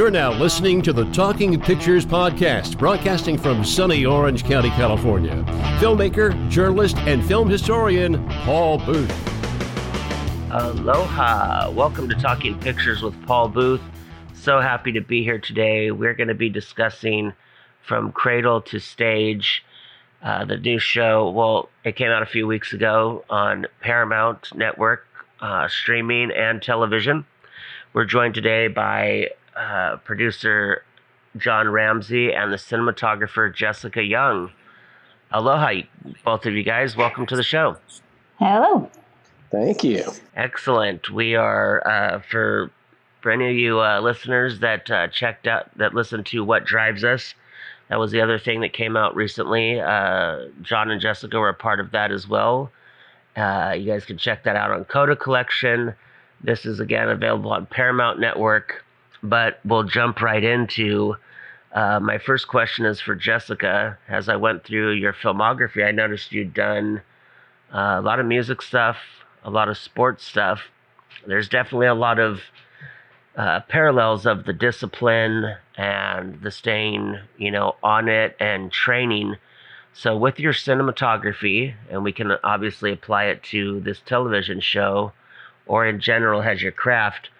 You're now listening to the Talking Pictures Podcast, broadcasting from sunny Orange County, California. Filmmaker, journalist, and film historian Paul Booth. Aloha. Welcome to Talking Pictures with Paul Booth. So happy to be here today. We're going to be discussing From Cradle to Stage, uh, the new show. Well, it came out a few weeks ago on Paramount Network, uh, streaming and television. We're joined today by uh, producer John Ramsay and the cinematographer Jessica Young. Aloha, both of you guys. Welcome to the show. Hello. Thank you. Excellent. We are uh, for for any of you uh, listeners that uh, checked out that listened to what drives us. That was the other thing that came out recently. Uh, John and Jessica were a part of that as well. Uh, you guys can check that out on Coda Collection. This is again available on Paramount Network. But we'll jump right into uh, my first question is for Jessica. As I went through your filmography, I noticed you'd done uh, a lot of music stuff, a lot of sports stuff. There's definitely a lot of uh, parallels of the discipline and the staying, you know, on it and training. So with your cinematography, and we can obviously apply it to this television show, or in general as your craft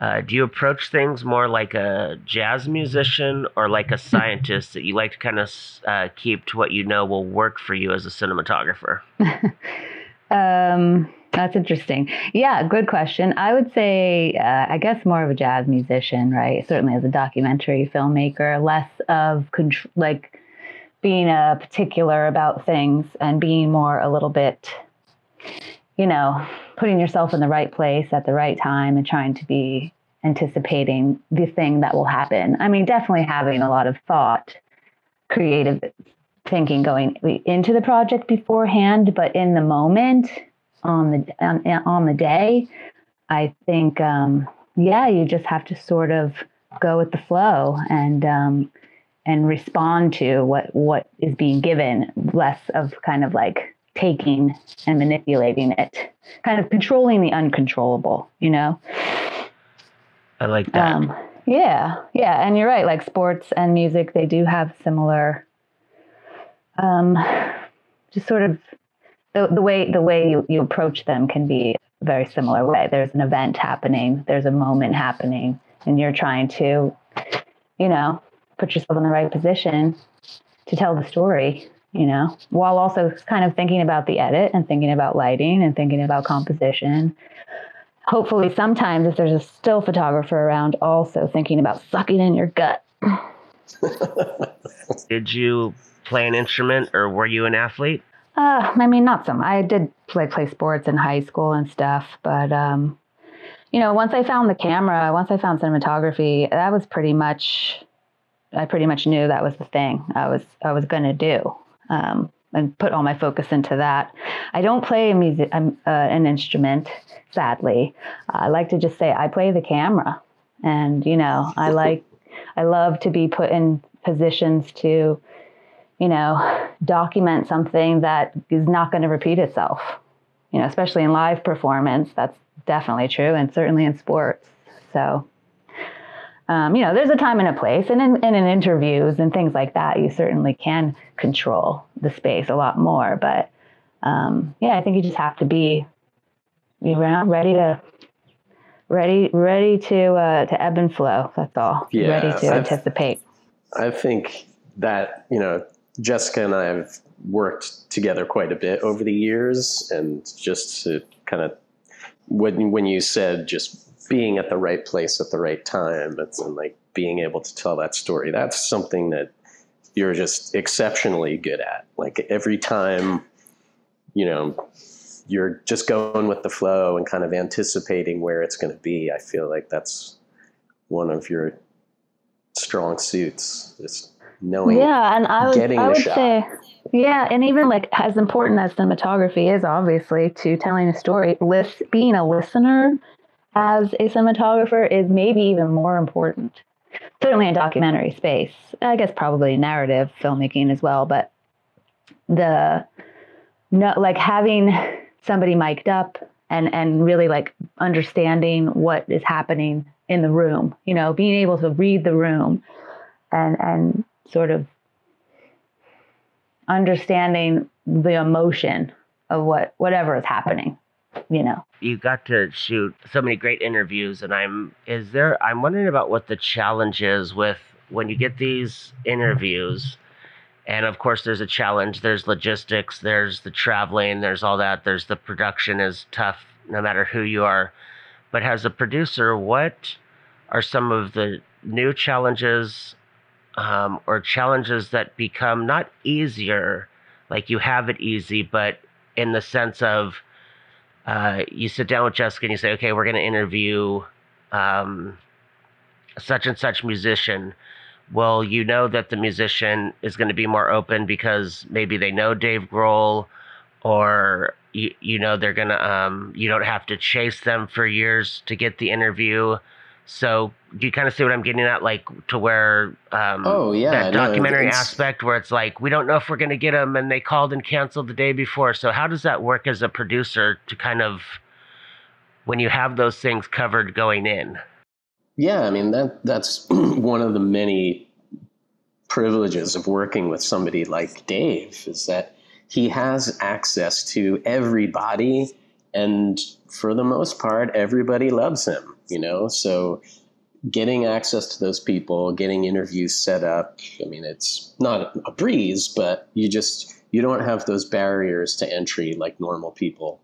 uh, do you approach things more like a jazz musician or like a scientist that you like to kind of uh, keep to what you know will work for you as a cinematographer? um, that's interesting. Yeah, good question. I would say, uh, I guess, more of a jazz musician, right? Certainly as a documentary filmmaker, less of contr- like being a particular about things and being more a little bit, you know, putting yourself in the right place at the right time and trying to be anticipating the thing that will happen. I mean, definitely having a lot of thought, creative thinking going into the project beforehand, but in the moment, on the on, on the day, I think, um, yeah, you just have to sort of go with the flow and um, and respond to what what is being given, less of kind of like taking and manipulating it, kind of controlling the uncontrollable, you know? I like that. Um, yeah, yeah, and you're right. Like sports and music, they do have similar, um, just sort of the, the way the way you, you approach them can be a very similar way. There's an event happening, there's a moment happening, and you're trying to, you know, put yourself in the right position to tell the story you know, while also kind of thinking about the edit and thinking about lighting and thinking about composition. Hopefully, sometimes if there's a still photographer around, also thinking about sucking in your gut. did you play an instrument or were you an athlete? Uh, I mean, not some. I did play play sports in high school and stuff, but um, you know, once I found the camera, once I found cinematography, that was pretty much. I pretty much knew that was the thing I was I was going to do um, and put all my focus into that. I don't play a music, uh, an instrument, sadly. I like to just say I play the camera, and you know, I like, I love to be put in positions to, you know, document something that is not going to repeat itself. You know, especially in live performance, that's definitely true, and certainly in sports. So um, you know, there's a time and a place, and in, and in interviews and things like that, you certainly can control the space a lot more. But um, yeah, I think you just have to be you know, ready to ready ready to uh, to ebb and flow. That's all. Yeah, ready to I've, anticipate. I think that you know Jessica and I have worked together quite a bit over the years, and just to kind of when when you said just being at the right place at the right time and like being able to tell that story. That's something that you're just exceptionally good at. Like every time, you know, you're just going with the flow and kind of anticipating where it's going to be. I feel like that's one of your strong suits. Just knowing, yeah, and I would, I would shot. say, yeah, and even like as important as cinematography is, obviously, to telling a story, list, being a listener as a cinematographer is maybe even more important. Certainly in documentary space. I guess probably narrative filmmaking as well, but the no like having somebody mic'd up and and really like understanding what is happening in the room, you know, being able to read the room and and sort of understanding the emotion of what whatever is happening, you know. You got to shoot so many great interviews and I'm is there I'm wondering about what the challenge is with when you get these interviews and of course there's a challenge there's logistics there's the traveling there's all that there's the production is tough no matter who you are but as a producer what are some of the new challenges um, or challenges that become not easier like you have it easy but in the sense of uh, you sit down with jessica and you say okay we're going to interview um, such and such musician well, you know that the musician is going to be more open because maybe they know Dave Grohl, or you you know they're gonna um you don't have to chase them for years to get the interview. So do you kind of see what I'm getting at, like to where um Oh yeah, that documentary it's- aspect where it's like we don't know if we're going to get them, and they called and canceled the day before. So how does that work as a producer to kind of when you have those things covered going in? Yeah, I mean that that's one of the many privileges of working with somebody like Dave is that he has access to everybody and for the most part everybody loves him, you know? So getting access to those people, getting interviews set up, I mean it's not a breeze, but you just you don't have those barriers to entry like normal people,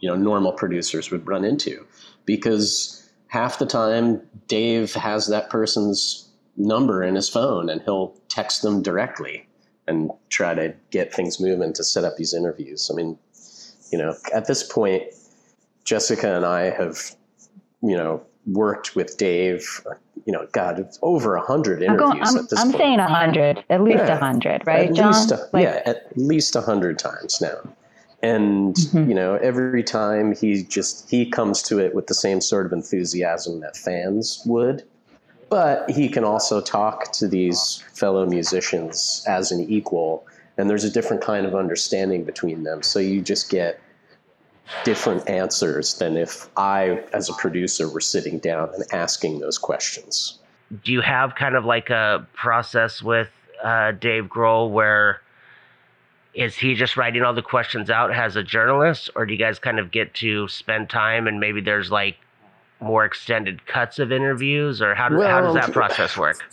you know, normal producers would run into because half the time Dave has that person's number in his phone and he'll text them directly and try to get things moving to set up these interviews. I mean, you know, at this point, Jessica and I have, you know, worked with Dave, you know, God, it's over a hundred I'm, interviews going, I'm, at this I'm point. saying 100, at least Yeah. 100, right, at John? Least a, Like- yeah, at least a hundred times now. And Mhm. you know, every time he just he comes to it with the same sort of enthusiasm that fans would. But he can also talk to these fellow musicians as an equal, and there's a different kind of understanding between them. So you just get different answers than if I, as a producer, were sitting down and asking those questions. do you have kind of like a process with uh, Dave Grohl where is he just writing all the questions out as a journalist, or do you guys kind of get to spend time and maybe there's like more extended cuts of interviews, or how does how does that process work?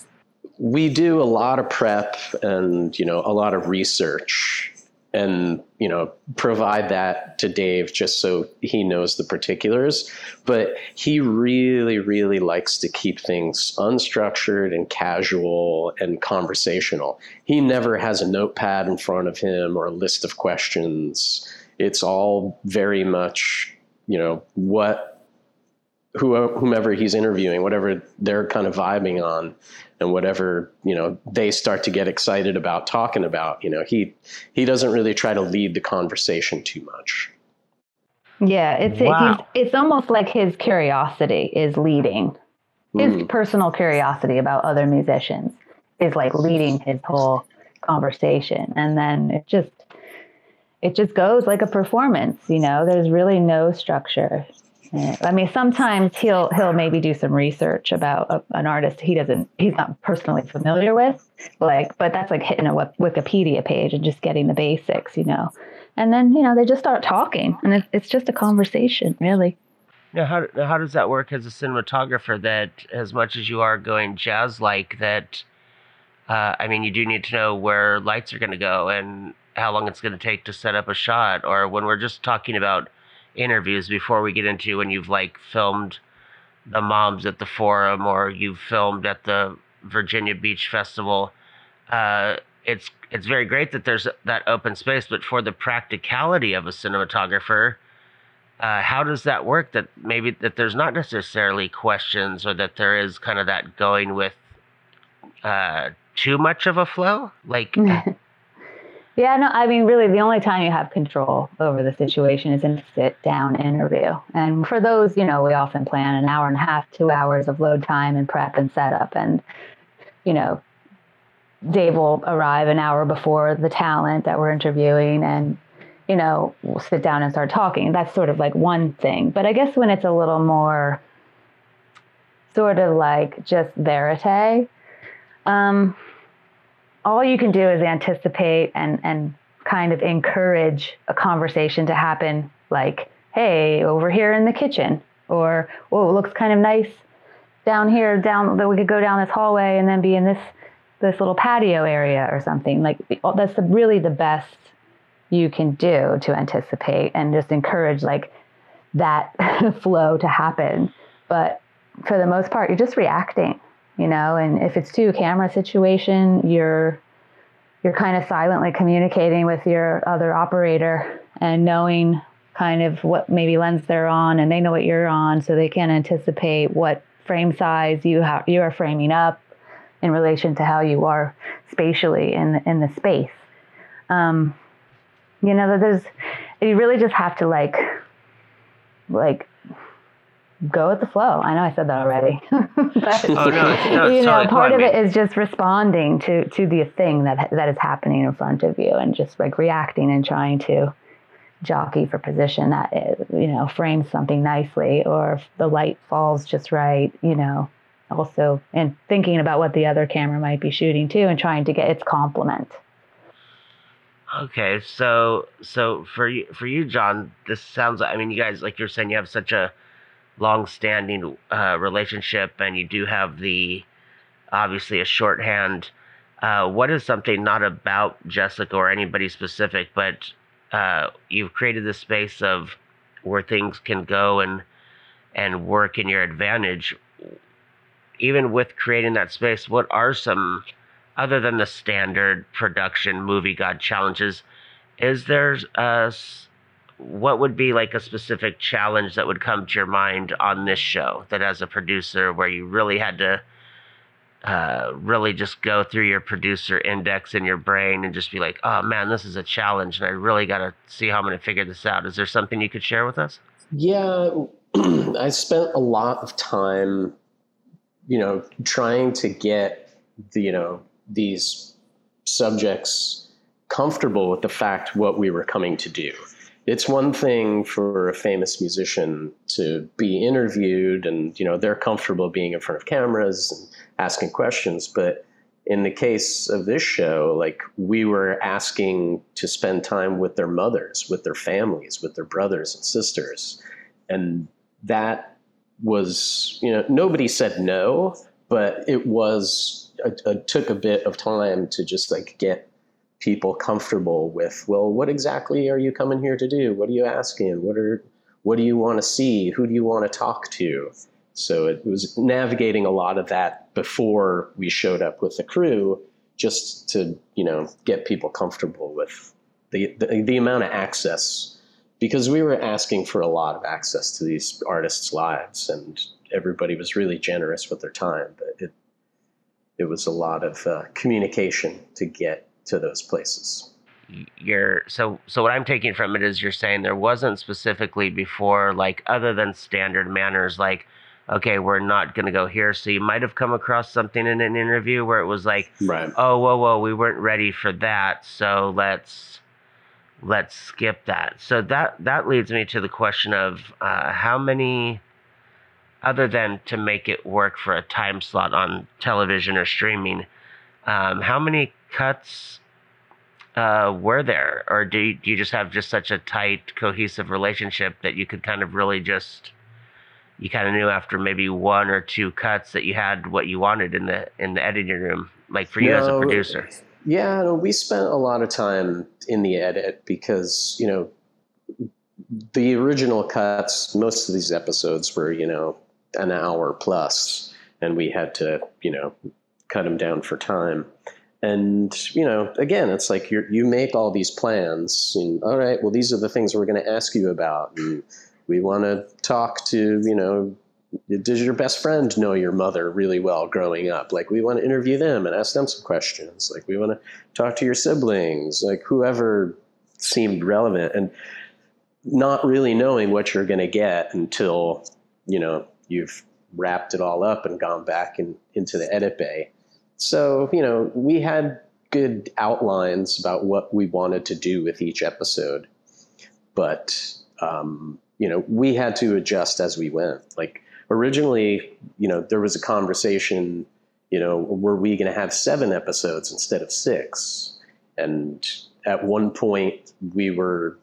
we do a lot of prep and you know a lot of research and you know provide that to Dave just so he knows the particulars. But he really really likes to keep things unstructured and casual and conversational. He never has a notepad in front of him or a list of questions. It's all very much you know what who- whomever he's interviewing whatever they're kind of vibing on and whatever you know they start to get excited about talking about you know he he doesn't really try to lead the conversation too much Yeah, it's Wow. he's, it's almost like his curiosity is leading. His Mm. personal curiosity about other musicians is like leading his whole conversation, and then it just it just goes like a performance. You know, there's really no structure. I mean, sometimes he'll he'll maybe do some research about a, an artist he doesn't he's not personally familiar with, like, but that's like hitting a Wikipedia page and just getting the basics, you know. And then you know they just start talking, and it's, it's just a conversation, really. Now, how how does that work as a cinematographer? That as much as you are going jazz like that, uh, I mean, you do need to know where lights are going to go and how long it's going to take to set up a shot. Or when we're just talking about interviews before we get into when you've like filmed the moms at the forum or you've filmed at the Virginia Beach Festival. Uh, it's it's very great that there's that open space, but for the practicality of a cinematographer, uh, how does that work? That maybe that there's not necessarily questions, or that there is kind of that going with uh, too much of a flow. Like, Yeah, no, I mean, really, the only time you have control over the situation is in a sit down interview. And for those, you know, we often plan an hour and a half, two hours of load time and prep and setup. And, you know, Dave will arrive an hour before the talent that we're interviewing and, you know, we'll sit down and start talking. That's sort of like one thing. But I guess when it's a little more sort of like just verite, um, all you can do is anticipate and, and kind of encourage a conversation to happen like, hey, over here in the kitchen, or, oh, it looks kind of nice down here, down that we could go down this hallway and then be in this this little patio area or something. Like that's the, really the best you can do to anticipate and just encourage like that flow to happen. But for the most part, you're just reacting, you know. And if it's a camera situation, you're you're kind of silently communicating with your other operator and knowing kind of what maybe lens they're on, and they know what you're on, so they can anticipate what frame size you you are framing up in relation to how you are spatially in in the space. Um, you know, that there's you really just have to like like go with the flow. I know I said that already. but, oh, no, no, you know, part of me. it is just responding to to the thing that that is happening in front of you and just like reacting and trying to jockey for position that is, you know frames something nicely or if the light falls just right you know also and thinking about what the other camera might be shooting too and trying to get its complement okay so so for you for you john this sounds i mean you guys like you're saying you have such a long-standing uh, relationship and you do have the obviously a shorthand. Uh, what is something not about jessica or anybody specific but uh, you've created this space of where things can go and and work in your advantage. Even with creating that space what are some other than the standard production movie god challenges is there a what would be like a specific challenge that would come to your mind on this show that as a producer where you really had to uh, really just go through your producer index in your brain and just be like, oh man, this is a challenge, and I really got to see how I'm going to figure this out. Is there something you could share with us? Yeah, I spent a lot of time, you know, trying to get the, you know, these subjects comfortable with the fact what we were coming to do it's one thing for a famous musician to be interviewed and you know they're comfortable being in front of cameras and asking questions but in the case of this show like we were asking to spend time with their mothers with their families with their brothers and sisters. And that was you know nobody said no but it was it took a bit of time to just like get people comfortable with well what exactly are you coming here to do? What are you asking? What are what do you want to see? Who do you want to talk to? So it was navigating a lot of that before we showed up with the crew just to you know get people comfortable with the, the, the amount of access because we were asking for a lot of access to these artists lives and everybody was really generous with their time but it it was a lot of uh, communication to get to those places. You're so so what I'm taking from it is you're saying there wasn't specifically before like other than standard manners like okay we're not going to go here so you might have come across something in an interview where it was like right. oh whoa whoa we weren't ready for that so let's let's skip that so that that leads me to the question of uh, how many other than to make it work for a time slot on television or streaming um, how many cuts uh, were there, or do you, do you just have just such a tight, cohesive relationship that you could kind of really just you kind of knew after maybe one or two cuts that you had what you wanted in the in the editing room, like for you no, as a producer? Yeah, no, we spent a lot of time in the edit because you know the original cuts. Most of these episodes were you know an hour plus, and we had to you know cut them down for time and you know again it's like you you make all these plans and all right well these are the things we're going to ask you about. And we want to talk to you know does your best friend know your mother really well growing up? Like we want to interview them and ask them some questions. Like we want to talk to your siblings like whoever seemed relevant and not really knowing what you're going to get until you know you've wrapped it all up and gone back in, into the edit bay so, you know, we had good outlines about what we wanted to do with each episode, but, um, you know, we had to adjust as we went. Like, originally, you know, there was a conversation, you know, were we going to have seven episodes instead of six? And at one point, we were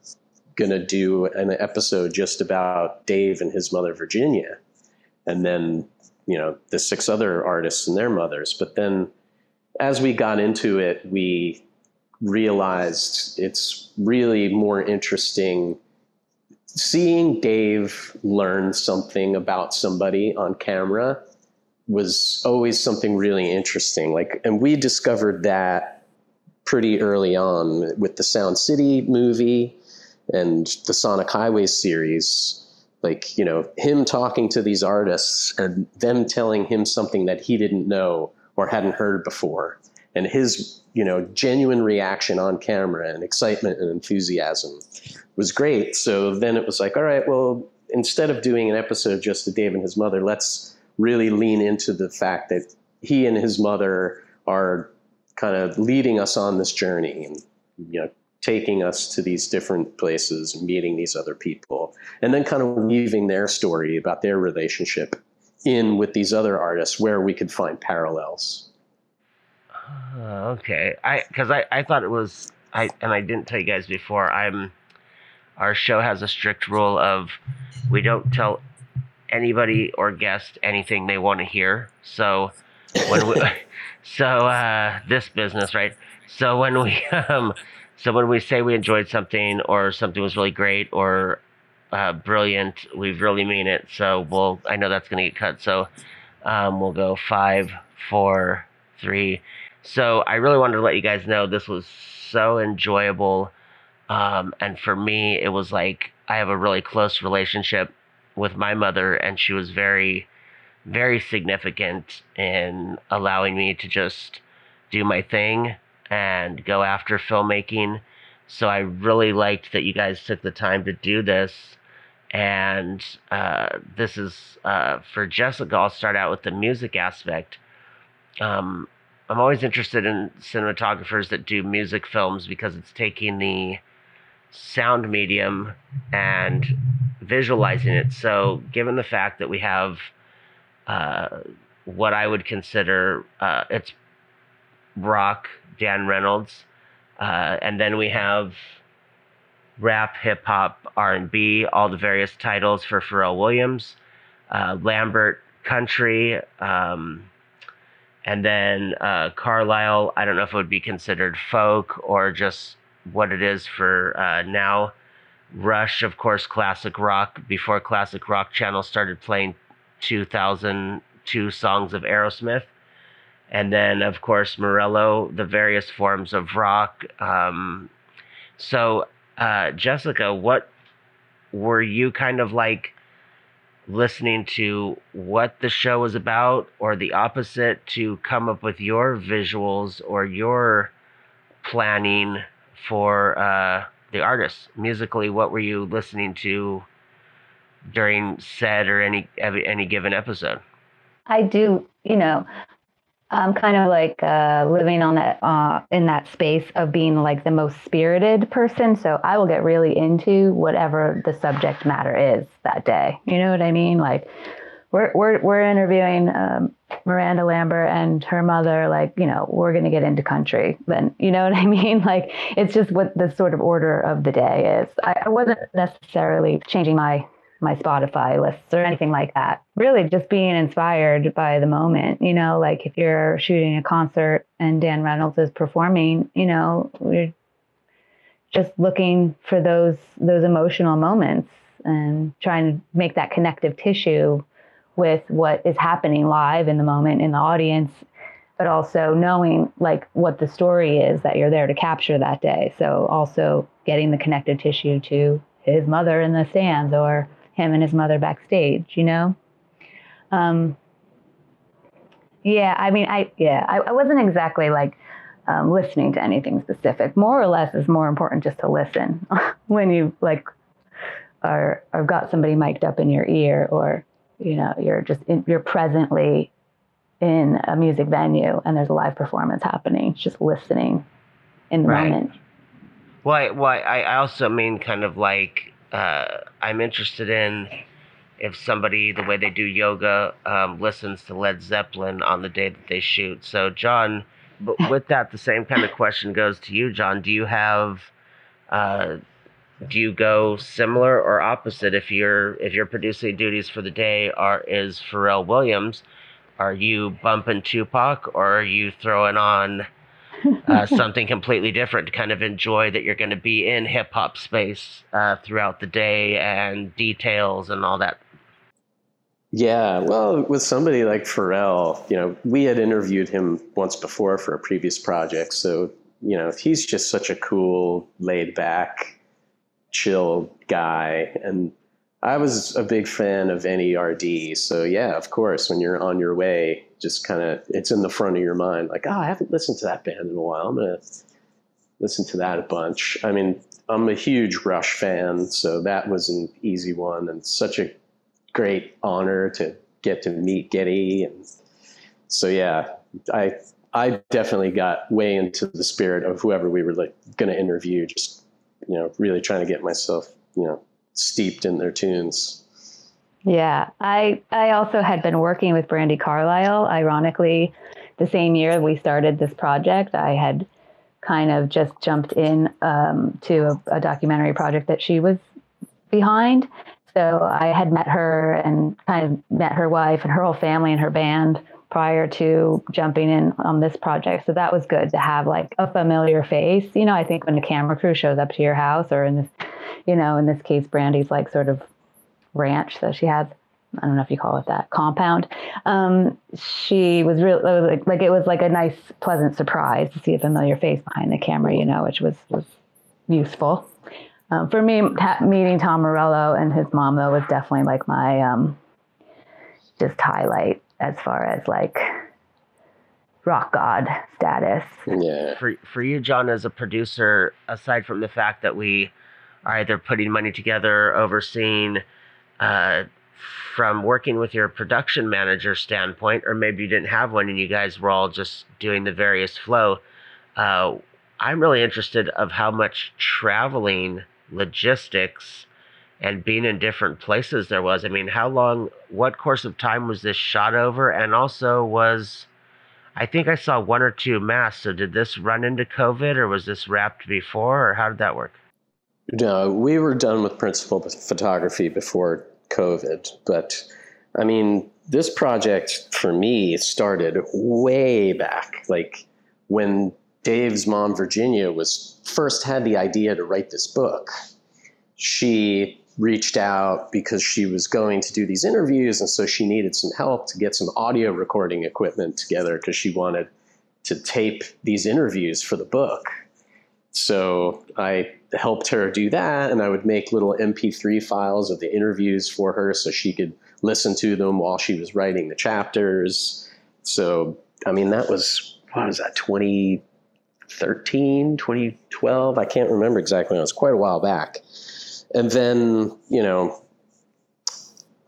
going to do an episode just about Dave and his mother, Virginia. And then, you know, the six other artists and their mothers. But then as we got into it, we realized it's really more interesting seeing Dave learn something about somebody on camera was always something really interesting. Like, and we discovered that pretty early on with the Sound City movie and the Sonic Highway series. Like, you know, him talking to these artists and them telling him something that he didn't know or hadn't heard before. And his, you know, genuine reaction on camera and excitement and enthusiasm was great. So then it was like, all right, well, instead of doing an episode just to Dave and his mother, let's really lean into the fact that he and his mother are kind of leading us on this journey and you know taking us to these different places meeting these other people and then kind of weaving their story about their relationship in with these other artists where we could find parallels uh, okay i because I, I thought it was i and i didn't tell you guys before i'm our show has a strict rule of we don't tell anybody or guest anything they want to hear. So when we, so uh, this business, right? So when we um, so when we say we enjoyed something or something was really great or uh, brilliant, we really mean it. So we'll I know that's gonna get cut. So um, we'll go five, four, three. So I really wanted to let you guys know this was so enjoyable um, and for me, it was like I have a really close relationship with my mother, and she was very, very significant in allowing me to just do my thing and go after filmmaking. So I really liked that you guys took the time to do this. And uh, this is uh, for Jessica. I'll start out with the music aspect. Um, I'm always interested in cinematographers that do music films because it's taking the sound medium and visualizing it. So, given the fact that we have uh, what I would consider uh, it's rock, Dan Reynolds, uh, and then we have rap, hip hop, R and B, all the various titles for Pharrell Williams, uh, Lambert country, um, and then uh, Carlile. I don't know if it would be considered folk or just what it is for uh, now. Rush, of course, classic rock. Before classic rock channel started playing 2002 songs of Aerosmith, and then of course Morello, the various forms of rock. Um, so, uh, Jessica, what were you kind of like listening to what the show was about, or the opposite, to come up with your visuals or your planning? for uh, the artists musically? What were you listening to during set or any any given episode? I do, you know, I'm kind of like uh, living on that uh, in that space of being like the most spirited person. So I will get really into whatever the subject matter is that day. You know what I mean? Like we're we're we're interviewing um, Miranda Lambert and her mother. Like you know, we're to get into country. Then you know what I mean? Like it's just what the sort of order of the day is. I, I wasn't necessarily changing my my Spotify lists or anything like that. Really, just being inspired by the moment. You know, like if you're shooting a concert and Dan Reynolds is performing, you know, we're just looking for those those emotional moments and trying to make that connective tissue with what is happening live in the moment in the audience but also knowing like what the story is that you're there to capture that day so also getting the connective tissue to his mother in the stands or him and his mother backstage you know? Um, yeah i mean i yeah I, I wasn't exactly like um, listening to anything specific. More or less is more important just to listen when you like are or got somebody mic'd up in your ear or you know you're just in, you're presently in a music venue and there's a live performance happening just listening in the right. moment. Why why I also mean kind of like uh, i'm interested in if somebody the way they do yoga um, listens to Led Zeppelin on the day that they shoot. So John, but with that, the same kind of question goes to you, John. Do you have uh, do you go similar or opposite if you're if your producing duties for the day are is Pharrell Williams? Are you bumping Tupac or are you throwing on uh, something completely different to kind of enjoy that you're going to be in hip hop space uh, throughout the day and details and all that? Yeah, well, with somebody like Pharrell, you know, we had interviewed him once before for a previous project. So, you know, he's just such a cool, laid back, chill guy. And I was a big fan of NERD. So, yeah, of course, when you're on your way, just kind of, it's in the front of your mind, like, oh, I haven't listened to that band in a while. I'm going to listen to that a bunch. I mean, I'm a huge Rush fan, so that was an easy one and such a great honor to get to meet Geddy. And so, yeah, I, I definitely got way into the spirit of whoever we were like going to interview, just, you know, really trying to get myself, you know, steeped in their tunes. Yeah, I I also had been working with Brandi Carlile. Ironically, the same year we started this project, I had kind of just jumped in um, to a, a, documentary project that she was behind. So I had met her and kind of met her wife and her whole family and her band prior to jumping in on this project. So that was good to have like a familiar face. You know, I think when the camera crew shows up to your house or in this, you know, in this case, Brandi's like sort of ranch that she has. I don't know if you call it that compound. Um, she was really like, like it was like a nice, pleasant surprise to see a familiar face behind the camera, you know, which was was useful. Um, for me, meeting Tom Morello and his mom though was definitely like my um, just highlight as far as like rock god status. Yeah. For for you, John, as a producer, aside from the fact that we are either putting money together, overseeing uh, from working with your production manager standpoint, or maybe you didn't have one and you guys were all just doing the various flow. Uh, I'm really interested of how much traveling, logistics, and being in different places there was. I mean, how long, what course of time was this shot over? And also was, I think I saw one or two masks. So did this run into COVID or was this wrapped before or how did that work? No, we were done with principal photography before COVID. But I mean, this project for me started way back, like when Dave's mom, Virginia, was first had the idea to write this book. She reached out because she was going to do these interviews, and so she needed some help to get some audio recording equipment together because she wanted to tape these interviews for the book. So I helped her do that, and I would make little MP3 files of the interviews for her so she could listen to them while she was writing the chapters. So, I mean, that was, what was that, 2013, 2012? I can't remember exactly. It was quite a while back. And then, you know,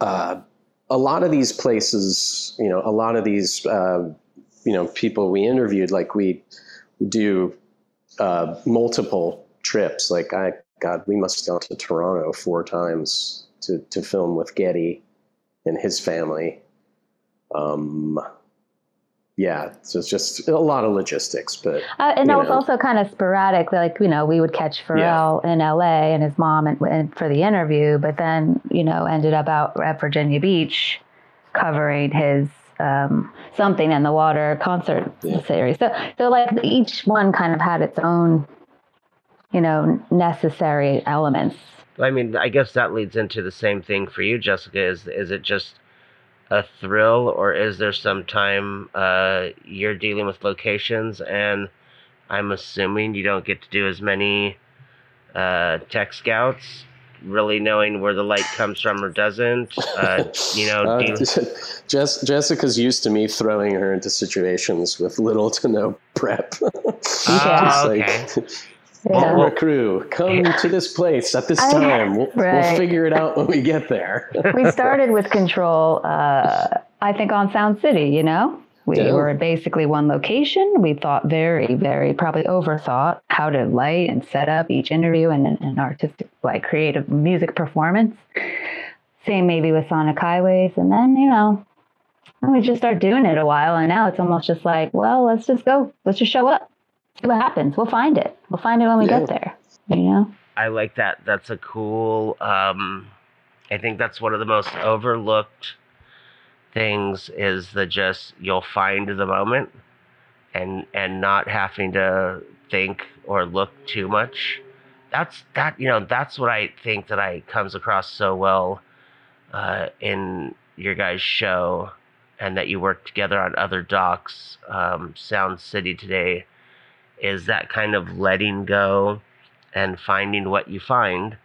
uh, a lot of these places, you know, a lot of these, uh, you know, people we interviewed, like we do uh, multiple trips. Like I, God, we must have gone to Toronto four times to to film with Geddy and his family. Um, yeah, so it's just a lot of logistics, but uh, and that was also kind of sporadic. Like you know, we would catch Pharrell yeah. in L.A. and his mom and, and, for the interview, but then you know ended up out at Virginia Beach covering his um, something in the water concert yeah. series. So so like each one kind of had its own you know, necessary elements. I mean, I guess that leads into the same thing for you, Jessica. Is is it just a thrill, or is there some time uh, you're dealing with locations, and I'm assuming you don't get to do as many uh, tech scouts, really knowing where the light comes from or doesn't. Uh, you know, uh, you... Jess, Jessica's used to me throwing her into situations with little to no prep. oh, okay. Like, yeah. Well, crew, come to this place at this time. We'll, right. we'll, figure it out when we get there. we started with control, uh, I think, on Sound City, you know? We yeah. were basically one location. We thought very, very probably overthought how to light and set up each interview and an artistic, like creative music performance. same maybe with Sonic Highways. And then, you know, we just start doing it a while. And now it's almost just like, well, let's just go. Let's just show up. See what happens. We'll find it. We'll find it when we Yeah. get there, you know? I like that. That's a cool. Um, I think that's one of the most overlooked things is the just you'll find the moment, and and not having to think or look too much. That's that you know that's what I think that I comes across so well uh, in your guys' show, and that you work together on other docs. Um, Sound City today is that kind of letting go and finding what you find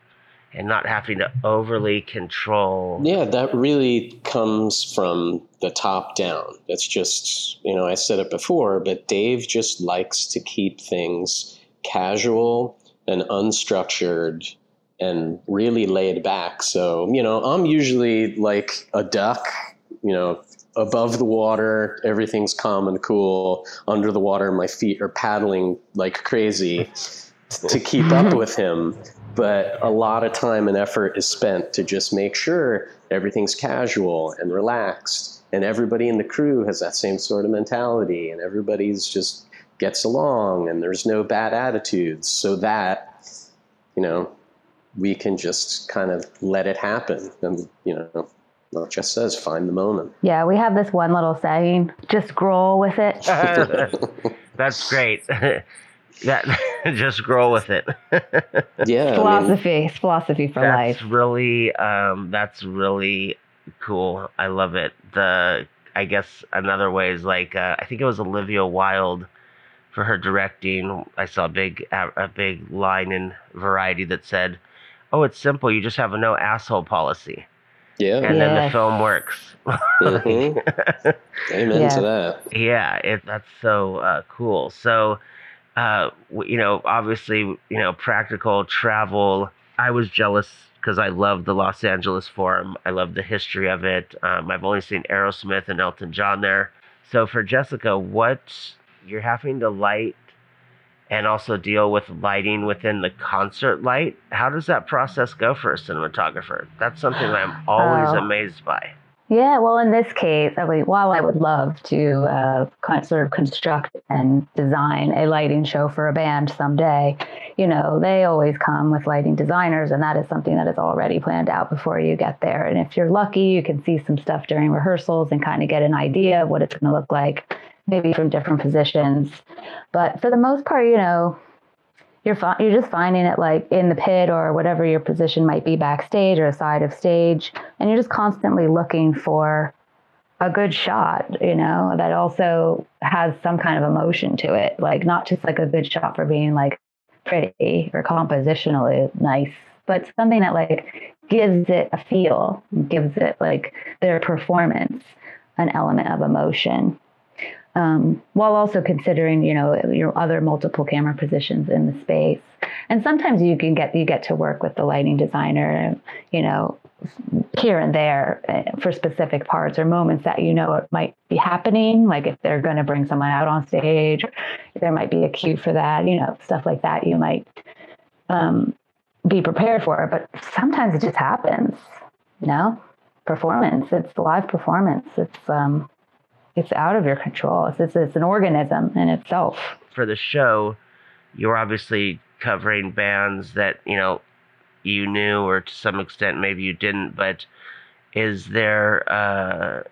and not having to overly control. Yeah, that really comes from the top down. That's just, you know, I said it before, but Dave just likes to keep things casual and unstructured and really laid back. So, you know, I'm usually like a duck, you know, above the water, everything's calm and cool. Under the water, my feet are paddling like crazy to keep up mm-hmm. with him. But a lot of time and effort is spent to just make sure everything's casual and relaxed. And everybody in the crew has that same sort of mentality and everybody's just gets along and there's no bad attitudes. So that you know we can just kind of let it happen and you know like just says find the moment Yeah, we have this one little saying just roll with it. That's great. that just grow with it. yeah I mean, philosophy. It's philosophy for that's life. That's really um, that's really cool. I love it. The I guess another way is like uh, I think it was Olivia Wilde for her directing. I saw a big a, a big line in Variety that said, "Oh, it's simple. You just have a no asshole policy." Yeah and then the film works. Mhm. amen Yeah. to that yeah, it, that's so uh, cool. So, uh, w- you know, obviously, you know, practical travel. I was jealous because I love the Los Angeles Forum. I love the history of it. Um, I've only seen Aerosmith and Elton John there. So for Jessica, what you're having to light and also deal with lighting within the concert light. How does that process go for a cinematographer? That's something that I'm always Oh. amazed by. Yeah, well, in this case, I mean, while I would love to uh, sort of construct and design a lighting show for a band someday, you know, they always come with lighting designers, and that is something that is already planned out before you get there. And if you're lucky, you can see some stuff during rehearsals and kind of get an idea of what it's going to look like, maybe from different positions. But for the most part, you know, you're fi- you're just finding it like in the pit or whatever your position might be backstage or side of stage, and you're just constantly looking for a good shot, you know, that also has some kind of emotion to it, like not just like a good shot for being like pretty or compositionally nice, but something that like gives it a feel, gives it like their performance an element of emotion um, while also considering you know your other multiple camera positions in the space. And sometimes you can get you get to work with the lighting designer you know here and there uh, for specific parts or moments that you know might be happening like if they're going to bring someone out on stage there might be a cue for that you know stuff like that you might um, be prepared for. It but sometimes it just happens you know? Performance it's live performance. It's um it's out of your control. It's, it's, it's an organism in itself. for the show, you're obviously covering bands that you know you knew, or to some extent maybe you didn't. But is there, uh,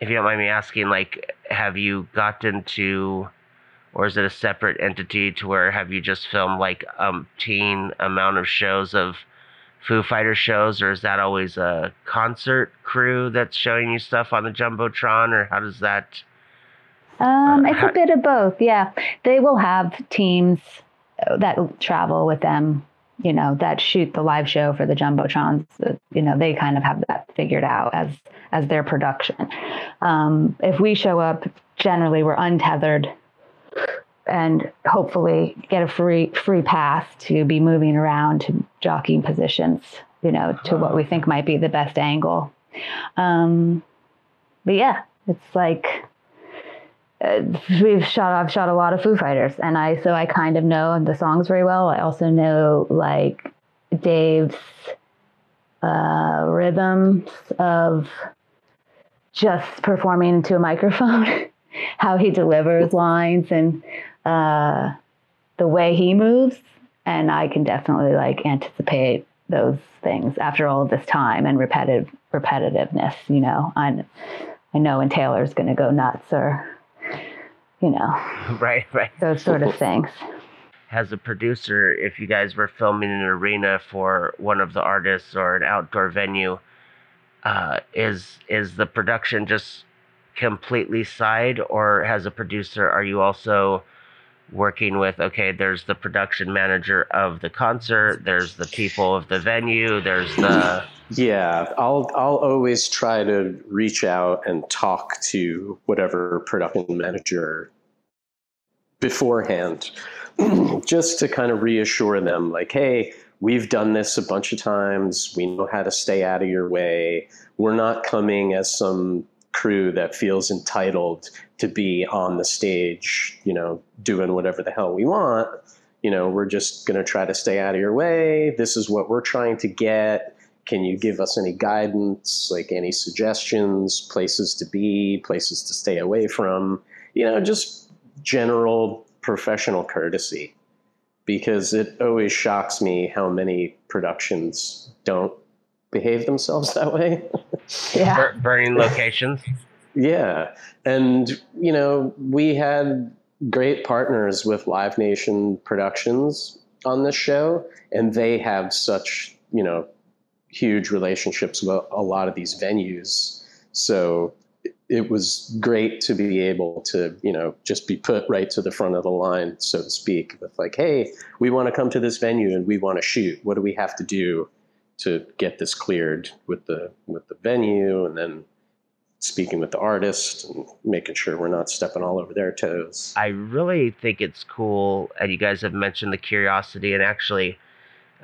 if you don't mind me asking, like, have you gotten to, or is it a separate entity to where have you just filmed like umpteen amount of shows of Foo Fighter shows, or is that always a concert crew that's showing you stuff on the jumbotron, or how does that? Um, Uh, it's ha- a bit of both. Yeah, they will have teams that travel with them. You know, that shoot the live show for the jumbotrons. You know, they kind of have that figured out as as their production. Um, if we show up, generally we're untethered and hopefully get a free free pass to be moving around to jockeying positions. You know, to what we think might be the best angle. Um, but yeah, it's like uh, we've shot I've shot a lot of Foo Fighters and I so I kind of know the songs very well. I also know like Dave's uh, rhythms of just performing into a microphone, how he delivers lines and uh, the way he moves. And I can definitely like anticipate those things after all of this time and repetitive repetitiveness. You know, I I know when Taylor's going to go nuts or you know, right, right, those sort of things. As a producer, if you guys were filming in an arena for one of the artists or an outdoor venue, uh, is is the production just completely side, or as a producer, are you also working with okay there's the production manager of the concert there's the people of the venue there's the yeah i'll i'll always try to reach out and talk to whatever production manager beforehand just to kind of reassure them like hey we've done this a bunch of times. We know how to stay out of your way. We're not coming as some crew that feels entitled to be on the stage, you know, doing whatever the hell we want. You know, we're just going to try to stay out of your way. This is what we're trying to get. Can you give us any guidance, like any suggestions, places to be, places to stay away from? You know, just general professional courtesy. Because it always shocks me how many productions don't behave themselves that way. yeah. bur- burning locations. Yeah. And, you know, we had great partners with Live Nation Productions on this show, and they have such, you know, huge relationships with a lot of these venues. So it was great to be able to, you know, just be put right to the front of the line, so to speak, with like, hey, we want to come to this venue and we want to shoot. What do we have to do to get this cleared with the with the venue and then speaking with the artist and making sure we're not stepping all over their toes. I really think it's cool, and you guys have mentioned the curiosity, and actually,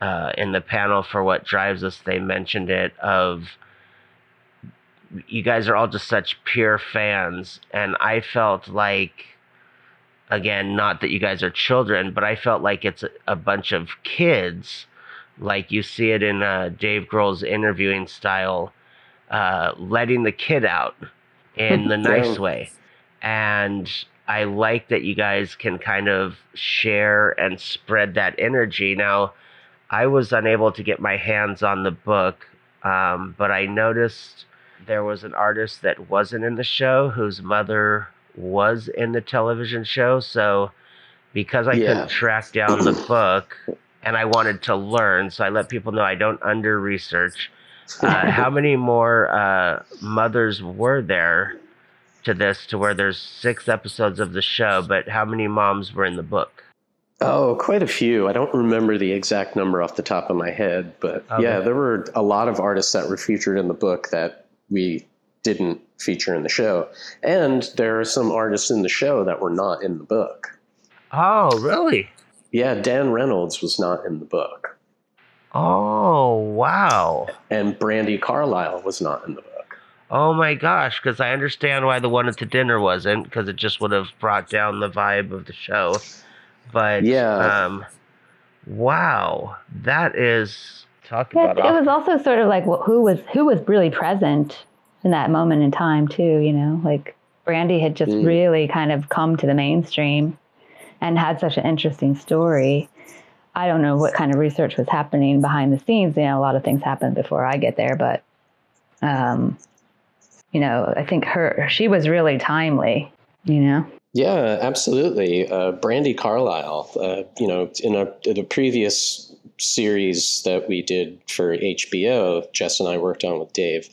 uh, in the panel for what drives us, they mentioned it of you guys are all just such pure fans, and I felt like, again, not that you guys are children, but I felt like it's a, a bunch of kids, like you see it in uh, Dave Grohl's interviewing style uh, letting the kid out in the nice way. And I like that you guys can kind of share and spread that energy. Now, I was unable to get my hands on the book, um, but I noticed there was an artist that wasn't in the show whose mother was in the television show. So, because I Yeah. couldn't track down the book and I wanted to learn, so I let people know I don't under research uh, how many more uh, mothers were there to this to where there's six episodes of the show but how many moms were in the book Oh, quite a few. I don't remember the exact number off the top of my head, but Okay. yeah, there were a lot of artists that were featured in the book that we didn't feature in the show. And there are some artists in the show that were not in the book. oh really Yeah, Dan Reynolds was not in the book. oh wow And Brandi Carlile was not in the book. oh my gosh because i understand why the one at the dinner wasn't because it just would have brought down the vibe of the show but Yeah. um wow that is talk Yeah, about it off- was also sort of like wh- who was who was really present in that moment in time too. You know, like Brandi had just Mm. really kind of come to the mainstream and had such an interesting story. I don't know what kind of research was happening behind the scenes. You know, a lot of things happened before I get there, but um, you know, I think her she was really timely. You know, Yeah, absolutely. Uh, Brandi Carlile, uh, you know, in a, in a previous series that we did for HBO, Jess and I worked on with Dave.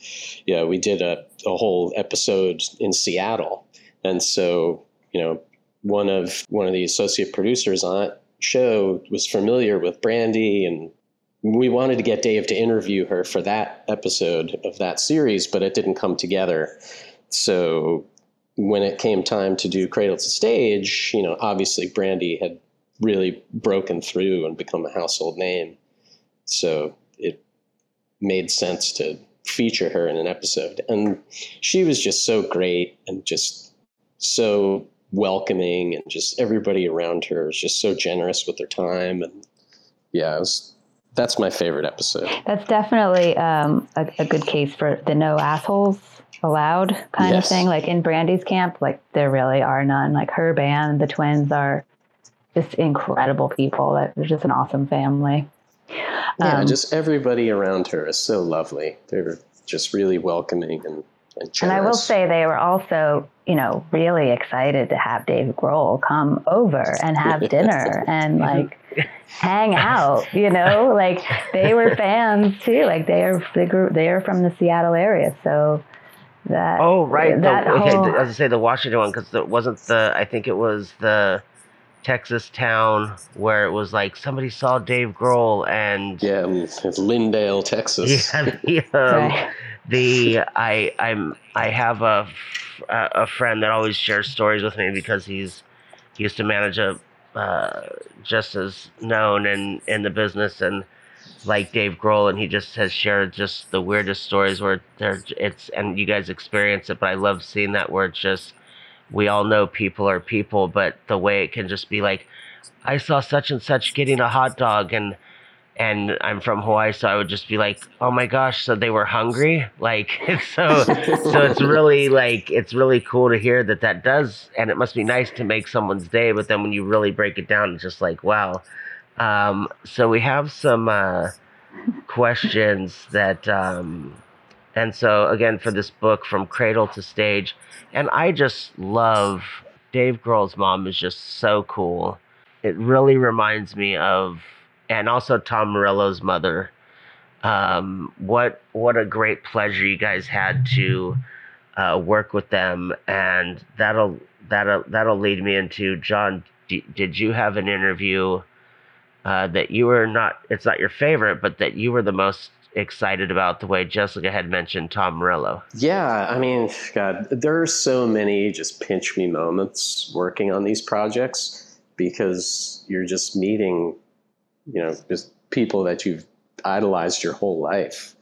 Yeah, we did a, a whole episode in Seattle, and so you know, one of one of the associate producers on that show was familiar with Brandi, and we wanted to get Dave to interview her for that episode of that series, but it didn't come together. So when it came time to do Cradle to Stage, you know, obviously Brandi had really broken through and become a household name. So it made sense to feature her in an episode. And she was just so great and just so welcoming and just everybody around her was just so generous with their time and yeah, it was that's my favorite episode. That's definitely um, a, a good case for the no assholes allowed kind Yes. of thing. Like in Brandi's camp, like there really are none. Like her band, the twins are just incredible people. That They're just an awesome family. Yeah, Um, just everybody around her is so lovely. They're just really welcoming and, and. And I will say they were also, you know, really excited to have Dave Grohl come over and have dinner and like hang out, you know, like they were fans too. Like they are they grew they are from the Seattle area, so that Oh, right. The, that okay, whole- the- I was gonna say the Washington one because it wasn't the. I think it was the Texas town where it was like somebody saw Dave Grohl and Yeah, it's Lindale, Texas. yeah, the, um, Right. The I I'm I have a a friend that always shares stories with me because he's he used to manage a uh, just as known in in the business and like Dave Grohl and he just has shared just the weirdest stories where they're it's and you guys experience it but I love seeing that where it's just we all know people are people but the way it can just be like I saw such and such getting a hot dog and and I'm from Hawaii, so I would just be like, "Oh my gosh!" So they were hungry, like so. so it's really like it's really cool to hear that that does, and it must be nice to make someone's day. But then when you really break it down, it's just like, wow. Um, so we have some uh, questions that, um, and so again for this book from cradle to stage, and I just love Dave Grohl's mom is just so cool. It really reminds me of and also Tom Morello's mother. Um, what what a great pleasure you guys had to uh, work with them, and that'll that'll that'll lead me into John. D- did you have an interview uh, that you were not? It's not your favorite, but that you were the most excited about. The way Jessica had mentioned Tom Morello. Yeah, I mean, God, there are so many just pinch me moments working on these projects because you're just meeting, you know, just people that you've idolized your whole life.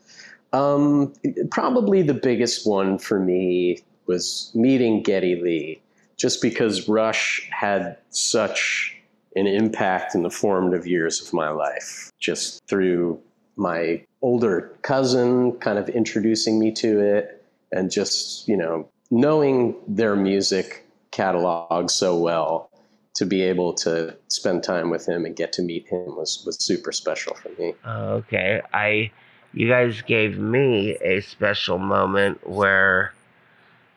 Um, probably the biggest one for me was meeting Geddy Lee, just because Rush had such an impact in the formative years of my life, just through my older cousin kind of introducing me to it and just you know knowing their music catalog so well to be able to spend time with him and get to meet him was was super special for me Okay, I you guys gave me a special moment where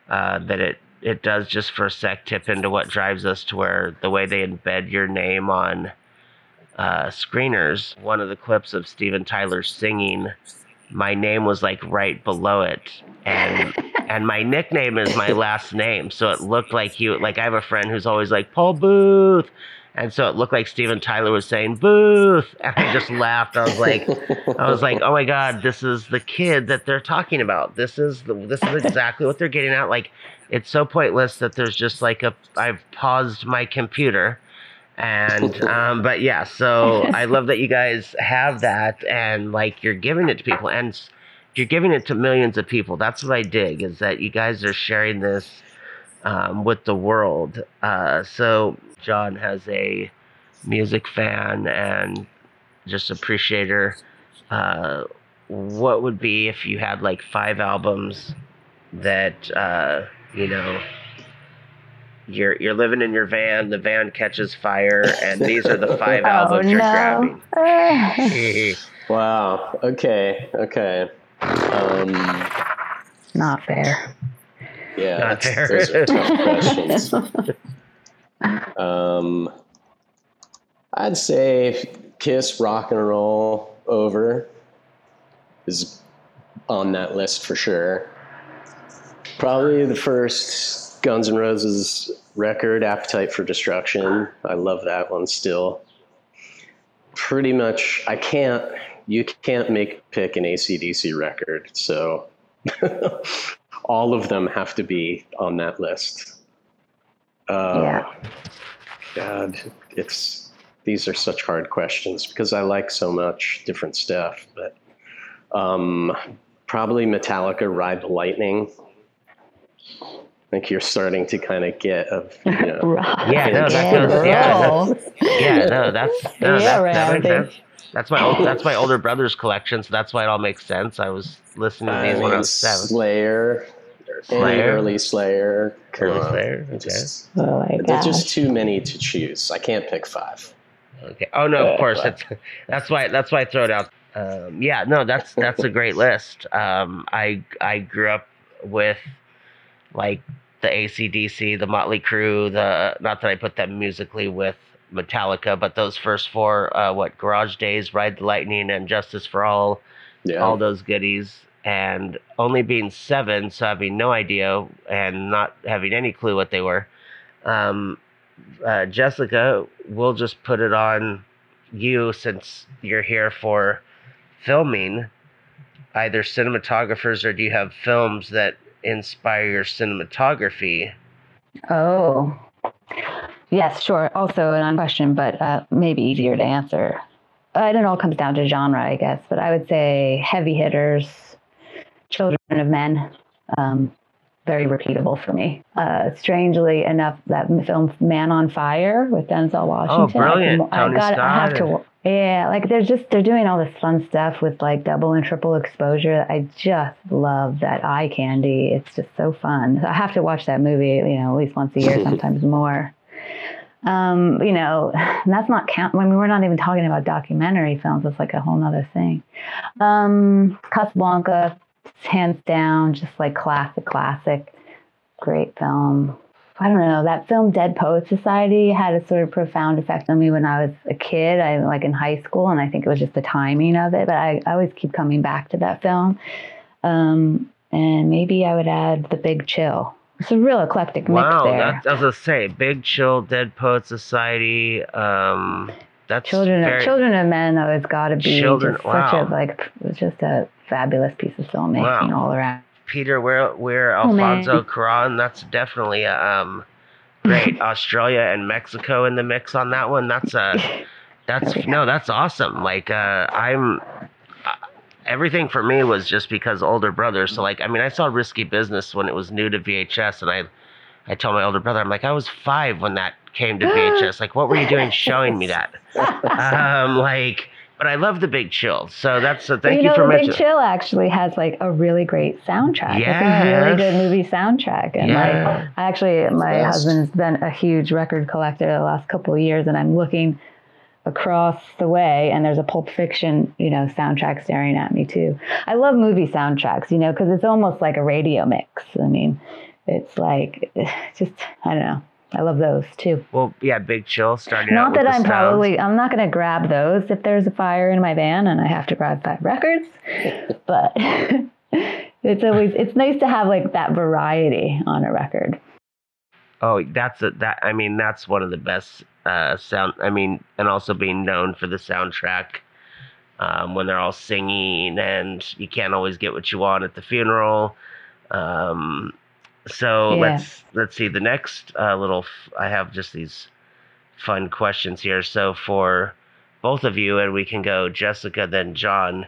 uh, that it it does just for a sec tip into what drives us to where the way they embed your name on uh, screeners. One of the clips of Steven Tyler singing, my name was like right below it, and and my nickname is my last name, so it looked like you like I have a friend who's always like Paul Booth. And so it looked like Steven Tyler was saying Booth, and I just laughed. I was like, I was like, oh my god, this is the kid that they're talking about. This is the, this is exactly what they're getting at. Like, it's so pointless that there's just like a I've paused my computer, and um, but yeah. So I love that you guys have that, and like you're giving it to people, and you're giving it to millions of people. That's what I dig is that you guys are sharing this um, with the world. Uh, so John has a music fan and just appreciator. Uh, what would be if you had like five albums that uh, you know you're you're living in your van, the van catches fire, and these are the five oh albums you're no. grabbing. wow okay okay um, Not fair. yeah Not that's- fair. those are tough questions um, i'd say kiss rock and roll over is on that list for sure probably the first guns n' roses record appetite for destruction i love that one still pretty much i can't you can't make pick an acdc record so all of them have to be on that list uh, Yeah. god it's these are such hard questions because i like so much different stuff but um, probably metallica ride the lightning I think you're starting to kind of get of you know Rock Yeah, no, that and goes- yeah, roll. yeah, no, that's no, Yeah, that, that makes Randy. sense. That's my old, that's my older brother's collection, so that's why it all makes sense. I was listening to these when I was seven. Slayer, Slayer? early Slayer. Come Early on. Slayer, It Just, Oh my there's just too many to choose. I can't pick five. Okay. Oh no, of course. but- It's, that's why. That's why I throw it out. Um, yeah. No, that's that's a great list. Um, I I grew up with like the ACDC, the Motley Crue, the not that I put them musically with Metallica, but those first four, uh, what Garage Days, Ride the Lightning, and Justice for All, Yeah. all those goodies. And only being seven, so having no idea and not having any clue what they were, um, uh, Jessica, we'll just put it on you since you're here for filming. Either cinematographers or do you have films that inspire your cinematography? Oh, yes, sure. Also an question, but uh, maybe easier to answer. Uh, it all comes down to genre, I guess. But I would say heavy hitters, Children of Men, um, very repeatable for me. Uh, strangely enough, that film Man on Fire with Denzel Washington. Oh, brilliant. can- I, got, I have to. Yeah, like they're just they're doing all this fun stuff with like double and triple exposure. I just love that eye candy. It's just so fun. I have to watch that movie, you know, at least once a year, sometimes more. Um, you know, that's not count. When we're not even talking about documentary films, it's like a whole nother thing. Um, Casablanca, hands down, just like classic, classic, great film. I don't know. That film, Dead Poets Society, had a sort of profound effect on me when I was a kid. I like in high school, and I think it was just the timing of it. But I, I always keep coming back to that film. Um, and maybe I would add The Big Chill. It's a real eclectic mix wow, there. that's I was gonna say Big Chill, Dead Poet Society. Um, that's Children very, of Children of Men though has got to be Children- just such a like it's just a fabulous piece of filmmaking Wow. all around. Peter we're Oh, man. Alfonso Cuarón. That's definitely a, um, great. Australia and Mexico in the mix on that one. That's uh, that's no, that's awesome. Like uh, I'm. Everything for me was just because older brother. So like, I mean, I saw Risky Business when it was new to VHS, and I, I told my older brother, I'm like, I was five when that came to VHS. Like, what were you doing showing me that? Um, like, but I love the Big Chill. So that's so. Thank you you, know, for The Big. Chill actually has like a really great soundtrack. It's a Yes. really good movie soundtrack. And Yeah. like I actually my best. husband's been a huge record collector the last couple of years and I'm looking across the way and there's a Pulp Fiction, you know, soundtrack staring at me too. I love movie soundtracks, you know, because it's almost like a radio mix. I mean, it's like just I don't know. I love those too. Well, yeah, Big Chill starting Not that I'm sounds. probably I'm not going to grab those if there's a fire in my van and I have to grab five records, but it's always it's nice to have like that variety on a record. Oh, that's a, that. I mean, that's one of the best uh, sound. I mean, and also being known for the soundtrack um, when they're all singing, and you can't always get what you want at the funeral. Um, so Yeah. let's let's see the next uh, little. F- I have just these fun questions here. So for both of you, and we can go Jessica then John.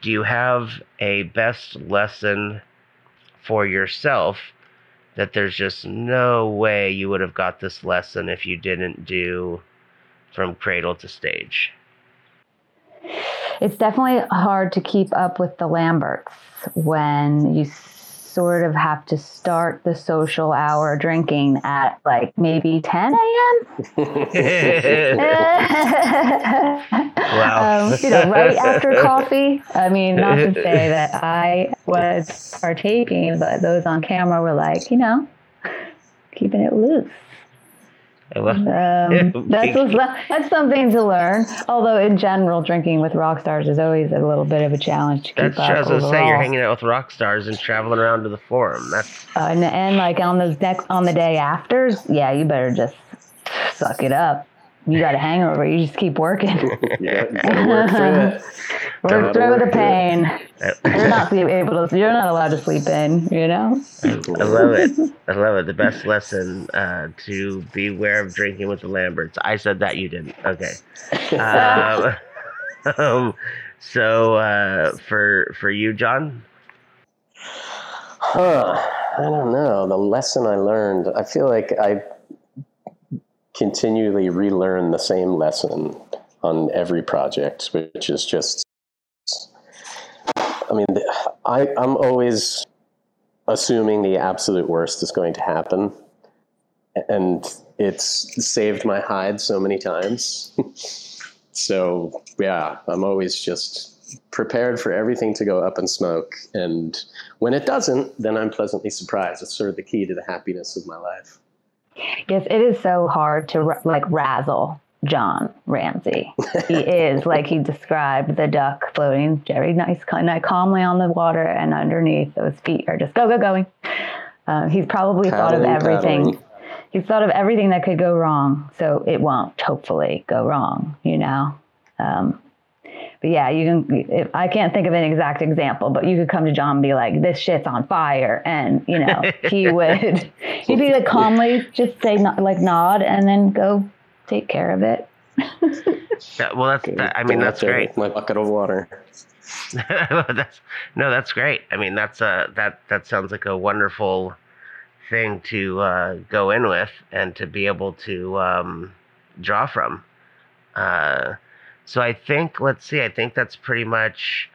Do you have a best lesson for yourself that there's just no way you would have got this lesson if you didn't do from cradle to stage? It's definitely hard to keep up with the Lamberts when you sort of have to start the social hour drinking at like maybe 10 a.m. Wow. um, you know, right after coffee. I mean, not to say that I was partaking, but those on camera were like, you know, keeping it loose. Um, that's, that's something to learn. Although, in general, drinking with rock stars is always a little bit of a challenge to keep That's up. I was say you're hanging out with rock stars and traveling around to the forum. That's Uh, and, and like on those next on the day afters, yeah, you better just suck it up. You got a hangover. You just keep working. You gotta, gotta work through it. Work Gotta through work the through it. pain. You're not able to. You're not allowed to sleep in. You know. I love it. I love it. The best lesson uh, to beware of drinking with the Lamberts. I said that you didn't. Okay. Um, um, so uh, for for you, John, Huh. I don't know. The lesson I learned, I feel like I continually relearn the same lesson on every project, which is just. I mean, I, I'm always assuming the absolute worst is going to happen. And it's saved my hide so many times. so, yeah, I'm always just prepared for everything to go up in smoke. And when it doesn't, then I'm pleasantly surprised. It's sort of the key to the happiness of my life. Yes, it is so hard to like razzle John Ramsay. he is like he described the duck floating very nice, calmly on the water, and underneath those feet are just go go going. Uh, he's probably paddling, thought of everything. Paddling. He's thought of everything that could go wrong, so it won't hopefully go wrong. You know. Um, but yeah, you can. If, I can't think of an exact example, but you could come to John and be like, "This shit's on fire," and you know he would. He'd be like calmly just say like nod and then go take care of it. yeah, well, that's. That, I mean, that's great. My bucket of water. that's no, that's great. I mean, that's a that that sounds like a wonderful thing to uh, go in with and to be able to um, draw from. Uh, so I think, let's see, I think that's pretty much.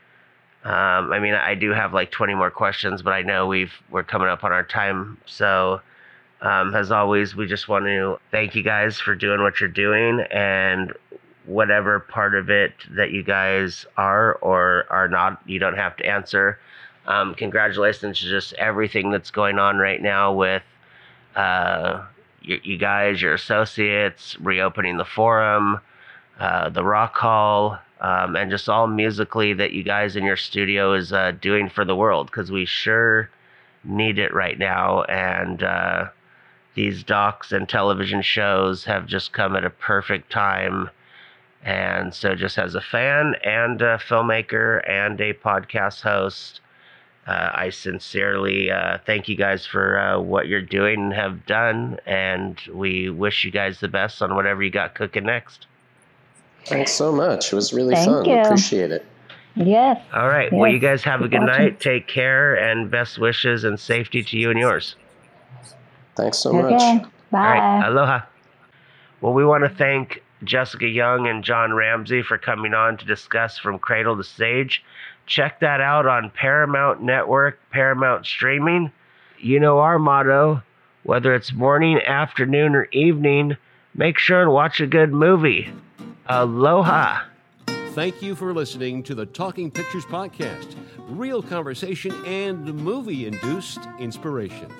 Um, I mean, I do have like 20 more questions, but I know we've we're coming up on our time. So, um, as always, we just want to thank you guys for doing what you're doing and whatever part of it that you guys are or are not. You don't have to answer. Um, congratulations to just everything that's going on right now with uh, you, you guys, your associates, reopening the forum uh, the rock hall, um, and just all musically that you guys in your studio is uh, doing for the world because we sure need it right now. And uh, these docs and television shows have just come at a perfect time. And so, just as a fan and a filmmaker and a podcast host, uh, I sincerely uh, thank you guys for uh, what you're doing and have done. And we wish you guys the best on whatever you got cooking next. Thanks so much. It was really Thank fun. You. Appreciate it. Yes. All right. Yes. Well, you guys have a good night. Take care and best wishes and safety to you and yours. Thanks so okay. much. Bye. All right. Aloha. Well, we want to thank Jessica Young and John Ramsay for coming on to discuss From Cradle to Stage. Check that out on Paramount Network, Paramount Streaming. You know our motto whether it's morning, afternoon, or evening, make sure and watch a good movie. Aloha. Thank you for listening to the Talking Pictures Podcast real conversation and movie induced inspiration.